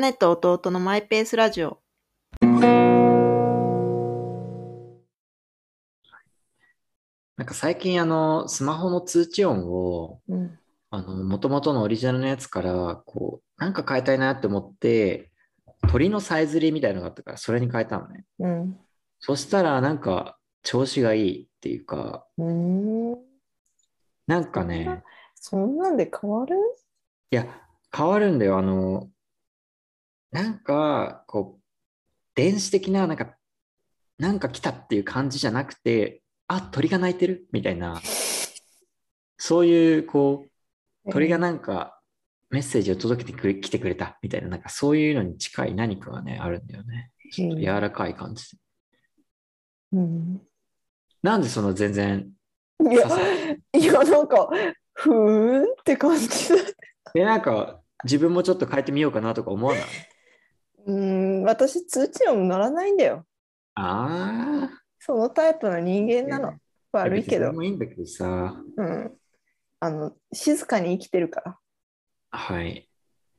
姉と弟のマイペースラジオ。なんか最近あの、スマホの通知音を、うん。あの、元々のオリジナルのやつから、こう、なんか変えたいなって思って、鳥のさえずりみたいなのがあったから、それに変えたのね。うん。そしたら、なんか、調子がいいっていうか、うーん。なんかね、そんなんで変わる？いや、変わるんだよ。あの、なんか、こう、電子的な、なんか、なんか来たっていう感じじゃなくて、あ、鳥が鳴いてるみたいな、そういう、こう、鳥がなんかメッセージを届けてくれ、来てくれたみたいな、なんかそういうのに近い何かがね、あるんだよね。ちょっと柔らかい感じで。うん。なんでその全然、いやいや、なんか、ふーんって感じだ。で、なんか自分もちょっと変えてみようかなとか思わない？うーん、私、通知音鳴らないんだよ。ああ、そのタイプの人間なの。悪いけど。もいいんだけどさ、うん。あの、静かに生きてるから。はい。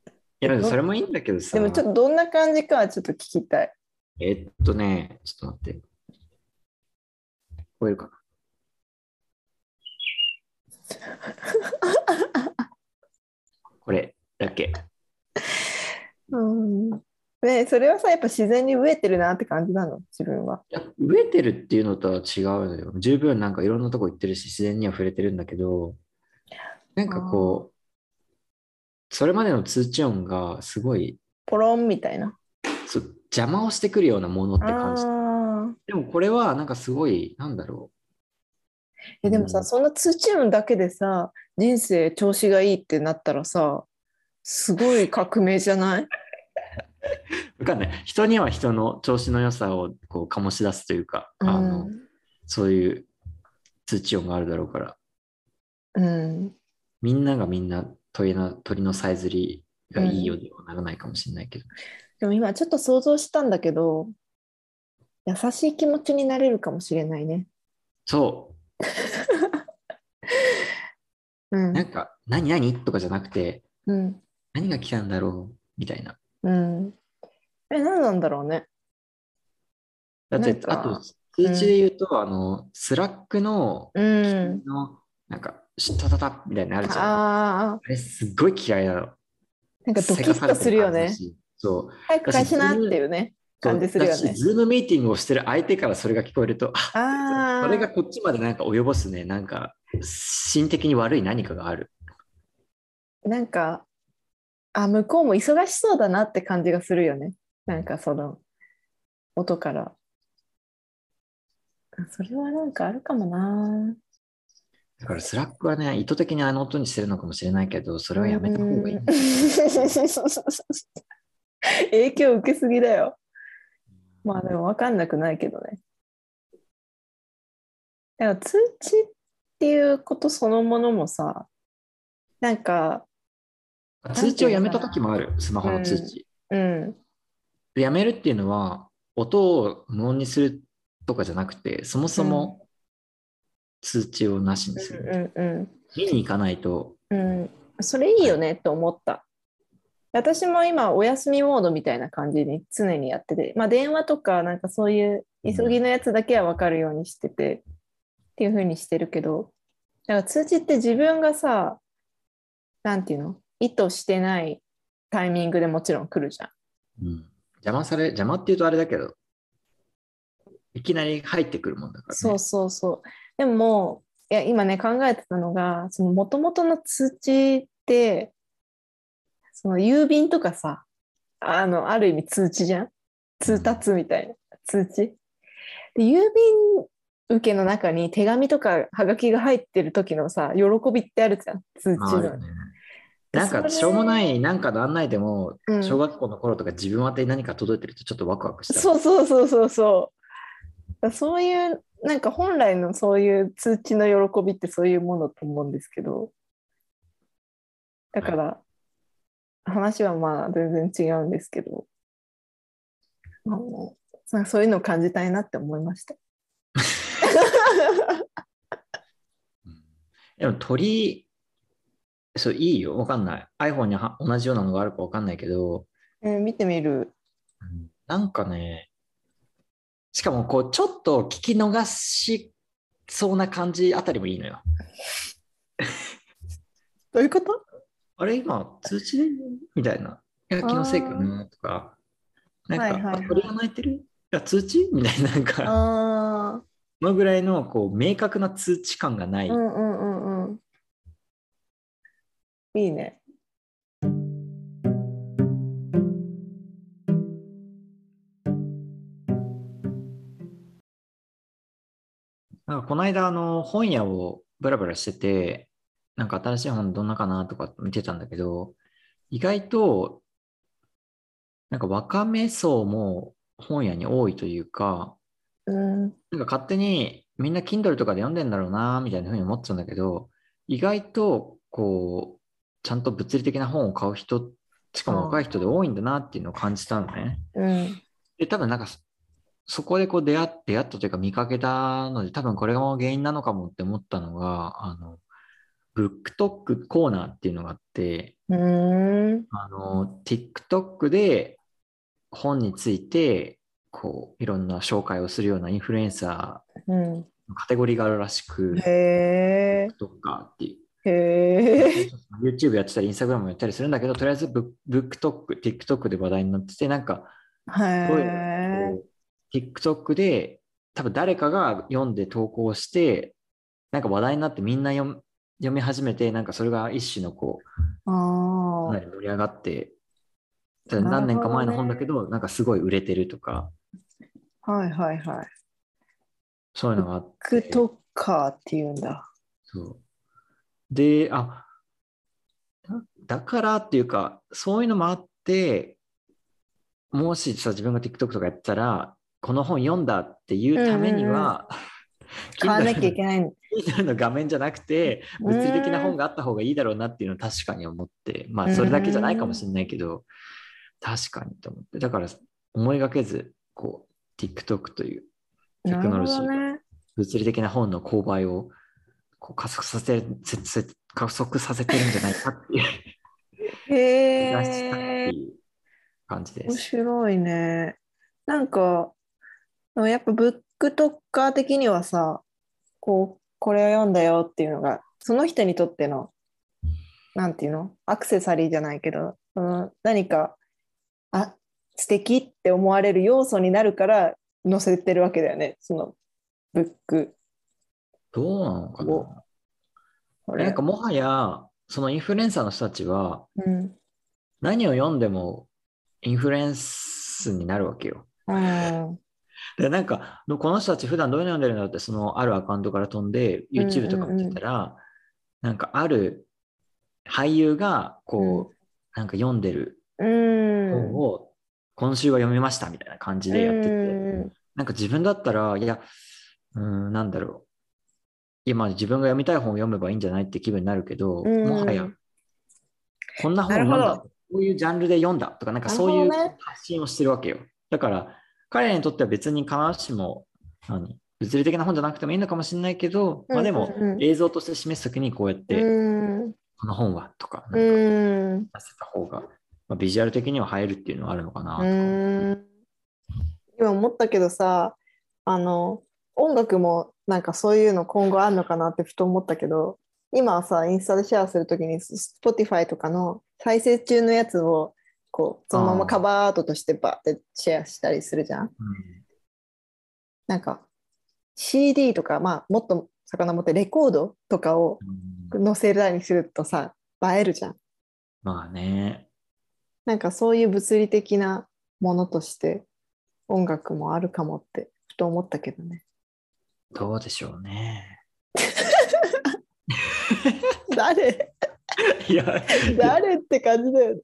いや、でもそれもいいんだけどさ、でも、ちょっとどんな感じかはちょっと聞きたい。えっとね、ちょっと待って。聞こえるかな？これだけ。うん。ねそれはさ、やっぱ自然に飢えてるなって感じなの、自分は。いや、飢えてるっていうのとは違うのよ。十分なんかいろんなとこ行ってるし、自然には触れてるんだけど、なんかこう、それまでの通知音がすごいポロンみたいな。邪魔をしてくるようなものって感じ。あでもこれはなんかすごい、なんだろえでもさ、うんそんな通知音だけでさ、人生調子がいいってなったらさ、すごい革命じゃない？う わかんない。人には人の調子の良さをこう醸し出すというか、あの、そういう通知音があるだろうから、うん。みんながみんな鳥の鳥のさえずりがいいようにはならないかもしれないけど。でも今ちょっと想像したんだけど、優しい気持ちになれるかもしれないね。そう んう、なんか、何何？とかじゃなくて、うん。何が来たんだろう？みたいな。うん。え、何なんだろうね。だってあと、通知で言うと、あの、 Slack の、うん。の、なんか、シュッタタタみたいなのあるじゃん。あああ、れ、すっごい嫌いなの。なんかドキッとするよね。そう。早く返しなっていうね、感じするよね。ズームミーティングをしてる相手からそれが聞こえると、あああ、それがこっちまでなんか及ぼすね、なんか、心的に悪い何かがある。なんか、あ、向こうも忙しそうだなって感じがするよね。なんかその、音から。あそれはなんかあるかもな。だから、 Slack はね、意図的にあの音にしてるのかもしれないけど、それはやめた方がいいうん。影響受けすぎだよ。まあでも分かんなくないけどね。だから通知っていうことそのものもさ、なんか、通知をやめた時もある、スマホの通知。うん、でやめるっていうのは、音を無音にするとかじゃなくて、そもそも通知をなしにする。うん、うん、見に行かないと、うん。それいいよねと思った。私も今お休みモードみたいな感じに常にやってて、まあ電話とかなんかそういう急ぎのやつだけは分かるようにしてて、っていう風にしてるけど、だから通知って自分がさ、なんていうの？意図してないタイミングでもちろん来るじゃん。うん邪魔され、邪魔っていうとあれだけど、いきなり入ってくるもんだからね。そうそうそう。でも、いや今ね考えてたのが、その元々の通知って、その郵便とかさ、あの、ある意味通知じゃん？通達みたいな通知？で、郵便受けの中に手紙とかはがきが入ってる時のさ、喜びってあるじゃん？通知の。ねなんか、しょうもない、なんかの案内でも、うん小学校の頃とか自分宛てに何か届いてるとちょっとワクワクした。そうそうそうそうそう。そういう、なんか本来のそういう通知の喜びってそういうものと思うんですけど、だから、話はまあ全然違うんですけど、あのなんかそういうのを感じたいなって思いました。うんでも鳥、そう、いいよ。わかんない。iPhone には同じようなのがあるかわかんないけど、えー見てみる。うんなんかね、しかもこう、ちょっと聞き逃しそうな感じあたりもいいのよ。どういうこと？あれ、今、通知でみたいな。いや、気のせいかなとか。なんか、はいはいはいあ鳥が鳴いてる？いや、通知？みたいな、なんか、あそのぐらいのこう明確な通知感がない。うんうん。いいね。なんかこの間、あの、本屋をブラブラしてて、なんか新しい本どんなかなとか見てたんだけど、意外と、なんか若め層も本屋に多いというか、うん。なんか勝手にみんな Kindle とかで読んでんだろうな、みたいなふうに思ってたんだけど、意外と、こう、ちゃんと物理的な本を買う人、しかも若い人で多いんだなっていうのを感じたのね。うん。で、多分なんかそ、そこでこう出会出会ったというか見かけたので、多分これが原因なのかもって思ったのが、あの、BookTok コーナーっていうのがあって。あの、TikTok で本について、こう、いろんな紹介をするようなインフルエンサうん。ーのカテゴリーがあるらしく、へえ。TikToker っていう。へえ。YouTube やってたり、Instagram もやったりするんだけど、とりあえずブッ BookTok、TikTok で話題になってて、なんか、TikTok で多分誰かが読んで投稿して、なんか話題になってみんな読む読み始めて、なんかそれが一種のこう、ああかな。り盛り上がって、何年か前の本だけど、なんかすごい売れてるとか、はいはいはい。そういうのがあっクて。トッカーっていうんだ。そうで、あ、だだからっていうか、そういうのもあって、もしさ、自分が TikTok とかやったら、この本読んだっていうためには、買わなきゃいけないの。Kindle の画面じゃなくて、物理的な本があった方がいいだろうなっていうのを確かに思って、まあ、それだけじゃないかもしれないけど、確かにと思って、だから思いがけず、こう、TikTok というテクノロジーが。物理的な本の購買をこう加速させせせ加速させてるんじゃないかっていう へ気がしたってえ。いう感じで面す。白いね。なんか、やっぱブックトッカー的にはさ、こう、これを読んだよっていうのが、その人にとっての、なんていうの？アクセサリーじゃないけど、その何か、あ、素敵って思われる要素になるから載せてるわけだよね。そのブック。どうなのかおななんかもはや、そのインフルエンサーの人たちは、うん。何を読んでもインフルエンスになるわけよ。うん。で、なんか、この人たち普段どういうの読んでるんだろうって、そのあるアカウントから飛んで、うんうんうん YouTube とか見てたら、なんかある俳優が、こう、なんか読んでるうん。本を今週は読みましたみたいな感じでやってて、うんなんか自分だったら、いや、うーん、なんだろう。いや、まあ自分が読みたい本を読めばいいんじゃないって気分になるけど、うんもはや、こんな本なるだ、こういうジャンルで読んだとか、なんかそういう発信をしてるわけよ。だから、彼らにとっては別に必ずしも、何物理的な本じゃなくてもいいのかもしれないけど、まあでも映像として示すときにこうやって、うん。この本はとか、なんかうん。出せた方が、まあ、ビジュアル的には映えるっていうのはあるのかなとうか。ん今思ったけどさあの音楽もなんかそういうの今後あるのかなってふと思ったけど今はさインスタでシェアするときに Spotify とかの再生中のやつをこうそのままカバーアートとしてバーってシェアしたりするじゃん。うんなんか CD とかまあもっと遡ってレコードとかをうん載せたりするとさ映えるじゃん。まあね。なんかそういう物理的なものとして音楽もあるかもってふと思ったけどね。どうでしょうね。誰？いや、誰って感じだよね。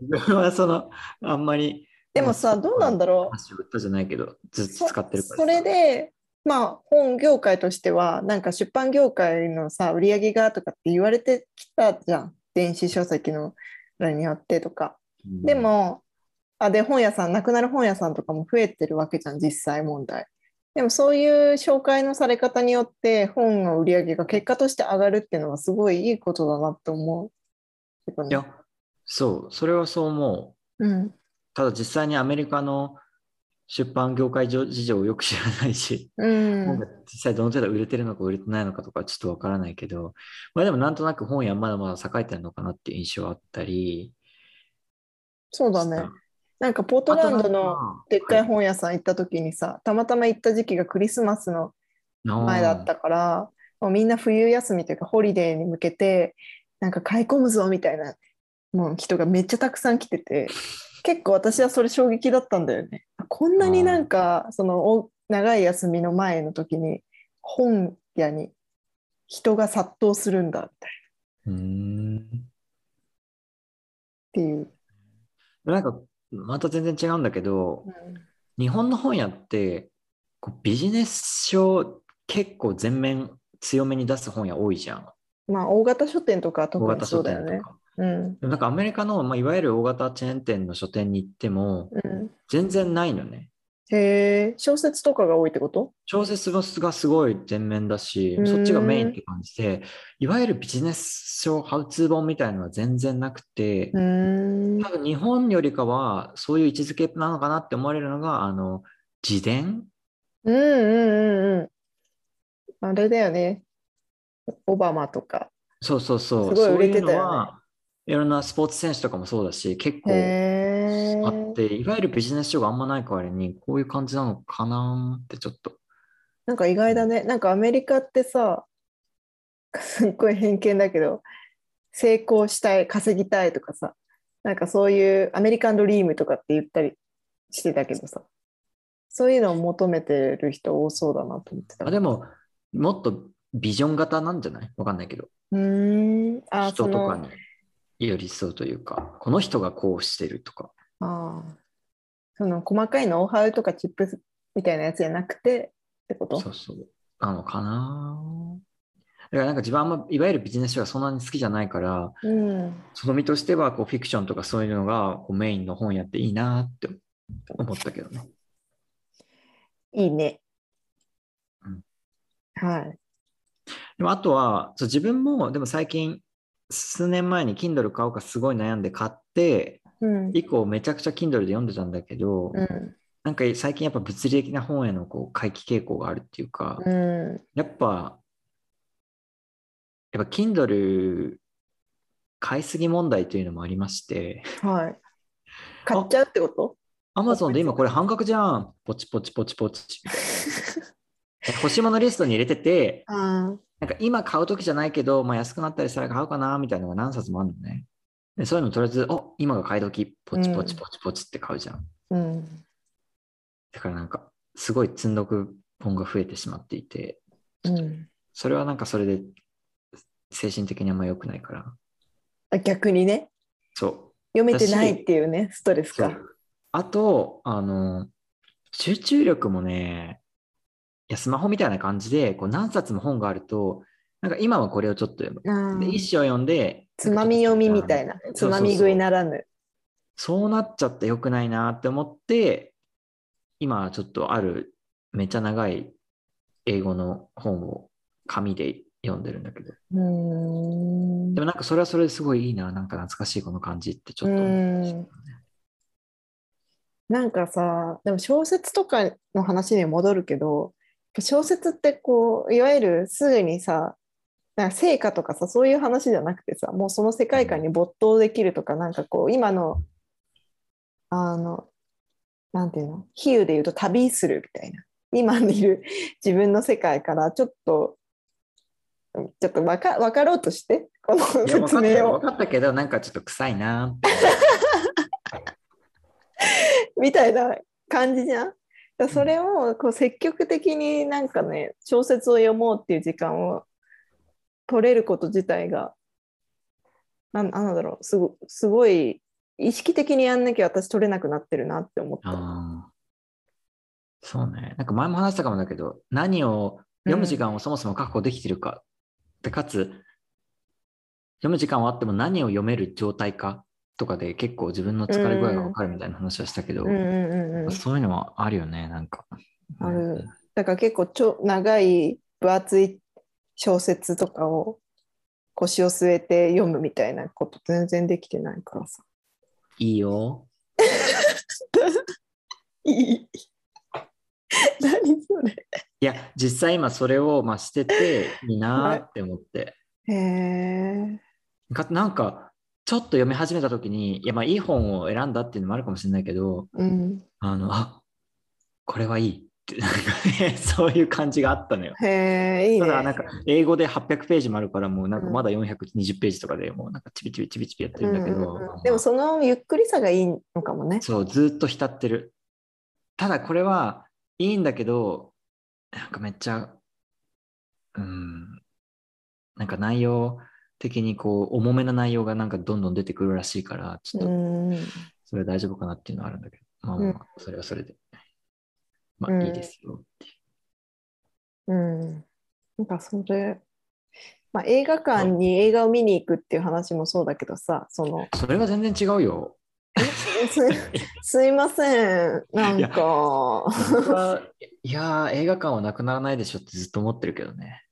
自分はその、あんまり。でもさ、どうなんだろう？話を売ったじゃないけど、ずっとそ使ってるから。それで、まあ、本業界としては、なんか出版業界のさ、売り上げがとかって言われてきたじゃん。電子書籍のらによってとか。うんで、も、あ、で、本屋さん、なくなる本屋さんとかも増えてるわけじゃん、実際問題。でもそういう紹介のされ方によって本の売り上げが結果として上がるっていうのはすごいいいことだなって思う。いや、そう、それはそう思うん。う。ただ実際にアメリカの出版業界事情をよく知らないし、うん本が実際どの程度売れてるのか売れてないのかとかちょっとわからないけど、まあでもなんとなく本屋まだまだ栄えてるのかなっていう印象はあったり。そうだね。なんかポートランドのでっかい本本屋さん行った時にさ、たまたま行った時期がクリスマスの前だったから、もうみんな冬休みというかホリデーに向けて、なんか買い込むぞみたいなもう人がめっちゃたくさん来てて、結構私はそれ衝撃だったんだよね。あこんなになんかそのお長い休みの前の時に本屋に人が殺到するんだみたいうーん。っていう。なんか、また全然違うんだけど、日本の本屋ってこうビジネス書結構全面強めに出す本屋多いじゃん。まあ大型書店とかは特にそうだよね。店とか。うんなんかアメリカの、まあ、いわゆる大型チェーン店の書店に行ってもうん、全然ないのね。へえ小説とかが多いってこと？小説がすごい全面だしそっちがメインって感じで、いわゆるビジネス書、ハウツー本みたいなのは全然なくて多分日本よりかはそういう位置づけなのかなって思われるのが、あの、自伝？うんうんうんうん。あれだよね。オバマとか。そうそうそう。すごい売れてたよねそういうのは、いろんなスポーツ選手とかもそうだし、結構。あって、いわゆるビジネス書があんまない代わりに、こういう感じなのかなってちょっと。なんか意外だね。なんかアメリカってさ、すっごい偏見だけど、成功したい、稼ぎたいとかさ、なんかそういうアメリカンドリームとかって言ったりしてたけどさ、そういうのを求めてる人多そうだなと思ってた。あでも、もっとビジョン型なんじゃない？わかんないけど、うーん。あ、人とかに寄り添うというか、この人がこうしてるとか。ああ。その細かいノウハウとかチップスみたいなやつじゃなくてってこと？そうそう。なのかなだからなんか自分はあんま、いわゆるビジネス書がそんなに好きじゃないから、うん。その身としてはこうフィクションとかそういうのがこうメインの本やっていいなって思ったけどね。いいね。うんはい。でもあとは、そう自分もでも最近、数年前に Kindle 買おうかすごい悩んで買って、うん。以降めちゃくちゃ Kindle で読んでたんだけど、うん。なんか最近やっぱ物理的な本へのこう回帰傾向があるっていうか、うん。やっぱ、やっぱ Kindle 買いすぎ問題というのもありまして、はい。買っちゃうってこと？Amazon で今これ半額じゃん。ポチポチポチポチ。欲しいものリストに入れてて、あなんか今買う時じゃないけど、まあ、安くなったりしたら買うかなみたいなのが何冊もあるのね。でそういうのとりあえず、お今が買い時、ポチポチポチポチって買うじゃん。うん。だからなんか、すごい積んどく本が増えてしまっていて、うん。それはなんかそれで精神的にあんま良くないから。あ逆にね、そう。読めてないっていうね、ストレスか。あと、あの、集中力もね、いや、スマホみたいな感じで、こう何冊も本があると、なんか今はこれをちょっと読む。あーで、一章読んで、つまみ読みみたいな。つまみ食いならぬ。そうなっちゃって良くないなって思って、今はちょっとあるめっちゃ長い英語の本を紙で読んでるんだけど。でもなんかそれはそれですごいいいな。なんか懐かしいこの感じってちょっと思いましたね。なんかさ、でも小説とかの話に戻るけど、小説ってこう、いわゆるすぐにさ、なんか成果とかさ、そういう話じゃなくてさ、もうその世界観に没頭できるとか、なんかこう、今の、あの、なんていうの、比喩で言うと旅するみたいな。今にいる 自分の世界からちょっと、ちょっとわか分かろうとして、この説明を分。かったけど、なんかちょっと臭いな。みたいな感じじゃん？それをこう積極的になんかね小説を読もうっていう時間を取れること自体が。なんなんだろう。すごすごい意識的にやんなきゃ私取れなくなってるなって思った。そうね。なんか前も話したかもだけど、何を読む時間をそもそも確保できてるか。で、かつ、読む時間はあっても何を読める状態か。とかで結構自分の疲れ具合が分かるみたいな話はしたけど、うんうんうんうん、そういうのはあるよね、なんか。ある。だから結構ちょ長い分厚い小説とかを腰を据えて読むみたいなこと全然できてないからさ。いいよ。いい。何それ。いや、実際今それをまあしてていいなーって思って。へえ。かなんか、ちょっと読み始めた時に、いや、まあいい本を選んだっていうのもあるかもしれないけど、うん。あの、あこれはいいって、なんかね、そういう感じがあったのよ。へえ、いいね。ただなんか英語で800ページもあるからもうなんかまだ420ページとかでもうなんかチビチビチビチビやってるんだけど、うんうんうんでもそのゆっくりさがいいのかもね。そうずっと浸ってるただこれはいいんだけどなんかめっちゃうんなんか内容的にこう重めな内容がなんかどんどん出てくるらしいからちょっうとん。それは大丈夫かなっていうのはあるんだけど、まあまあまあそれはそれでまうん。あいいですよ。っていううん。なんかそれ、まあ、映画館に映画を見に行くっていう話もそうだけどさ、その、それは全然違うよ。すすいません、なんか、いやー映画館はなくならないでしょってずっと思ってるけどね。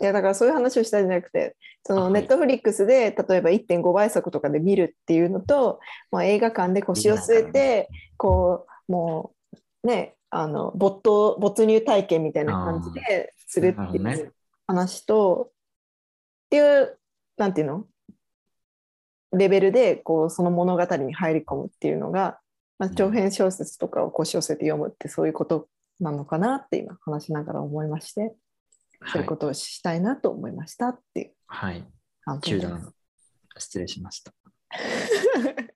いやだからそういう話をしたいんじゃなくて、そのネットフリックスで例えば1.5倍速とかで見るっていうのと、まあ、映画館で腰を据えて、こう、もうね、あの没頭没入体験みたいな感じでするっていう話と、っていう、なんていうの？レベルでこうその物語に入り込むっていうのが、まあ、長編小説とかを腰を据えて読むってそういうことなのかなって今話しながら思いまして。そういうことをしたいなと思いましたっていうはい。中断失礼しました。